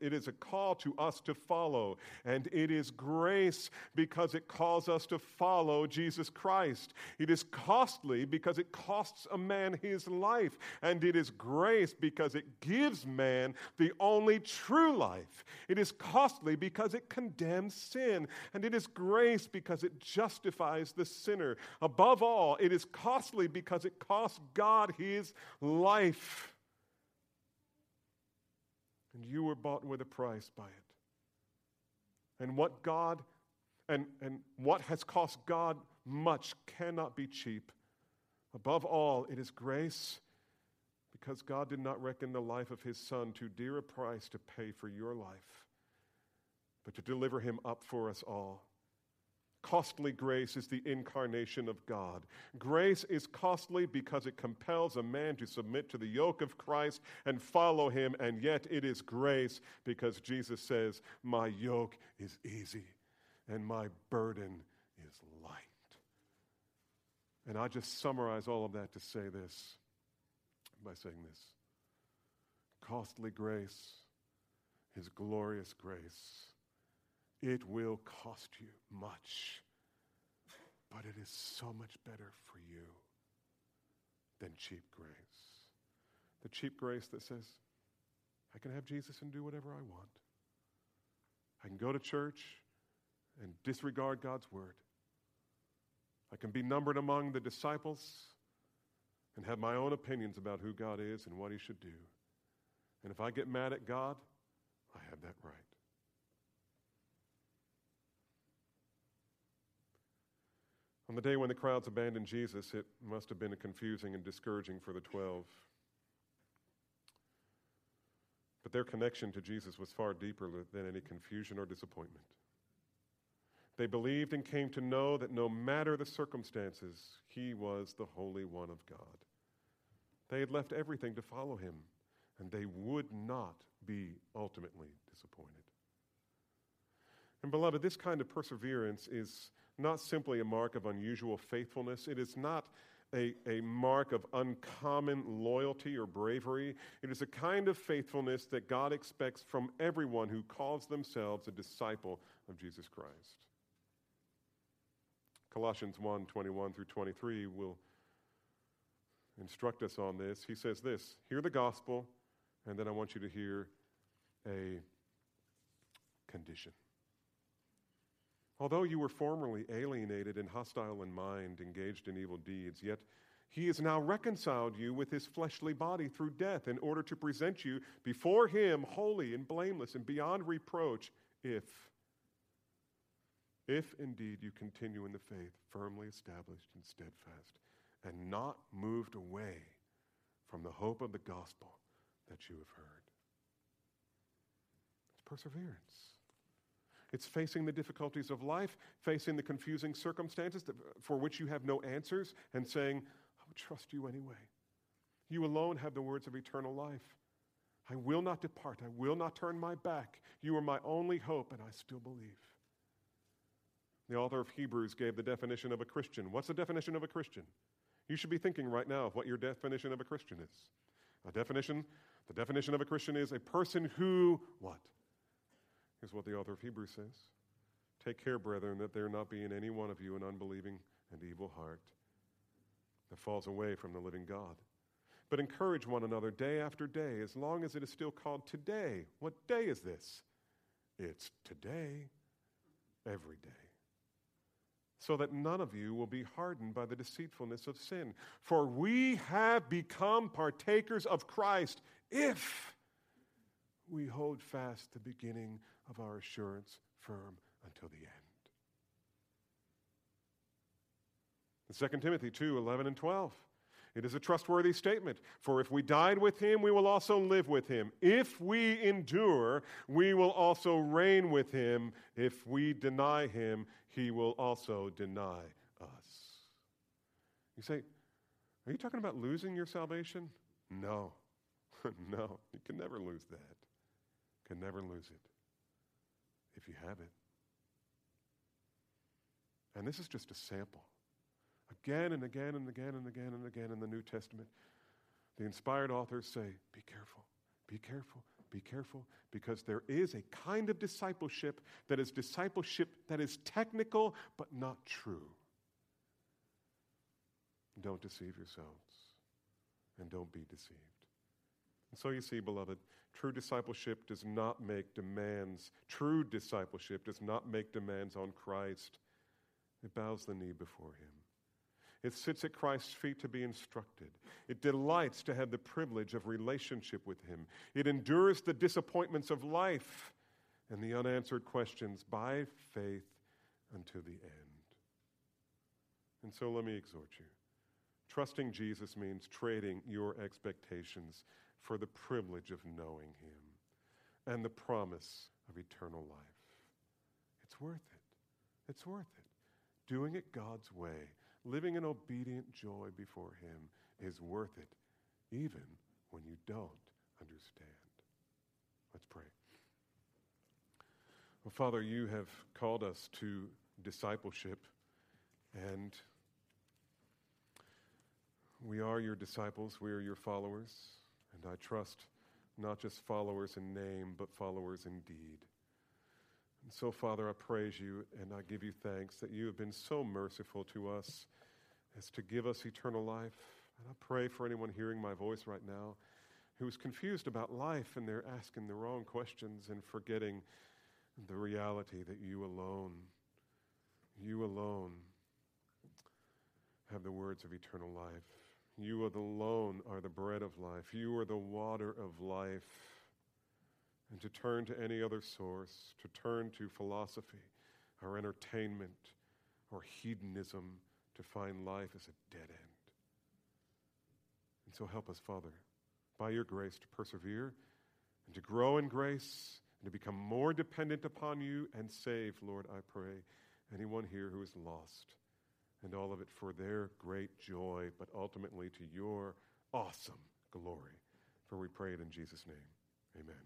it is a call to us to follow. And it is grace because it calls us to follow Jesus Christ. It is costly because it costs a man his life. And it is grace because it gives man the only true life. It is costly because it condemns sin. And it is grace because it justifies the sinner. Above all, it is costly because it costs God his life and you were bought with a price by it. And what God and, and what has cost God much cannot be cheap. Above all, it is grace because God did not reckon the life of his son too dear a price to pay for your life, but to deliver him up for us all. Costly grace is the incarnation of God. Grace is costly because it compels a man to submit to the yoke of Christ and follow him, and yet it is grace because Jesus says, My yoke is easy and my burden is light. And I just summarize all of that to say this by saying this costly grace is glorious grace it will cost you much, but it is so much better for you than cheap grace. The cheap grace that says, I can have Jesus and do whatever I want. I can go to church and disregard God's word. I can be numbered among the disciples and have my own opinions about who God is and what he should do. And if I get mad at God, I have that right. On the day when the crowds abandoned Jesus, it must have been confusing and discouraging for the twelve. But their connection to Jesus was far deeper than any confusion or disappointment. They believed and came to know that no matter the circumstances, he was the Holy One of God. They had left everything to follow him, and they would not be ultimately disappointed. And, beloved, this kind of perseverance is not simply a mark of unusual faithfulness. It is not a, a mark of uncommon loyalty or bravery. It is a kind of faithfulness that God expects from everyone who calls themselves a disciple of Jesus Christ. Colossians 1 21 through 23 will instruct us on this. He says this Hear the gospel, and then I want you to hear a condition. Although you were formerly alienated and hostile in mind, engaged in evil deeds, yet he has now reconciled you with his fleshly body through death in order to present you before him holy and blameless and beyond reproach if if indeed you continue in the faith firmly established and steadfast and not moved away from the hope of the gospel that you have heard. It's perseverance it's facing the difficulties of life, facing the confusing circumstances for which you have no answers, and saying, I will trust you anyway. You alone have the words of eternal life. I will not depart. I will not turn my back. You are my only hope, and I still believe. The author of Hebrews gave the definition of a Christian. What's the definition of a Christian? You should be thinking right now of what your definition of a Christian is. A definition, the definition of a Christian is a person who, what? Here's what the author of Hebrews says Take care, brethren, that there not be in any one of you an unbelieving and evil heart that falls away from the living God. But encourage one another day after day, as long as it is still called today. What day is this? It's today, every day. So that none of you will be hardened by the deceitfulness of sin. For we have become partakers of Christ if we hold fast the beginning of our assurance firm until the end. In 2 Timothy 2 11 and 12. It is a trustworthy statement. For if we died with him, we will also live with him. If we endure, we will also reign with him. If we deny him, he will also deny us. You say, Are you talking about losing your salvation? No. no. You can never lose that. Can never lose it if you have it. And this is just a sample. Again and again and again and again and again in the New Testament, the inspired authors say, Be careful, be careful, be careful, because there is a kind of discipleship that is discipleship that is technical but not true. Don't deceive yourselves and don't be deceived. And so you see, beloved, true discipleship does not make demands. True discipleship does not make demands on Christ. It bows the knee before him. It sits at Christ's feet to be instructed. It delights to have the privilege of relationship with Him. It endures the disappointments of life and the unanswered questions by faith unto the end. And so let me exhort you. Trusting Jesus means trading your expectations for the privilege of knowing Him and the promise of eternal life. It's worth it. It's worth it. Doing it God's way living in obedient joy before Him is worth it, even when you don't understand. Let's pray. Well, Father, you have called us to discipleship, and we are your disciples, we are your followers, and I trust not just followers in name, but followers in deed. And so, Father, I praise you and I give you thanks that you have been so merciful to us as to give us eternal life. And I pray for anyone hearing my voice right now who is confused about life and they're asking the wrong questions and forgetting the reality that you alone, you alone have the words of eternal life. You alone are the bread of life. You are the water of life and to turn to any other source, to turn to philosophy or entertainment or hedonism to find life is a dead end. And so help us, Father, by your grace to persevere and to grow in grace and to become more dependent upon you and save, Lord, I pray, anyone here who is lost and all of it for their great joy, but ultimately to your awesome glory. For we pray it in Jesus' name. Amen.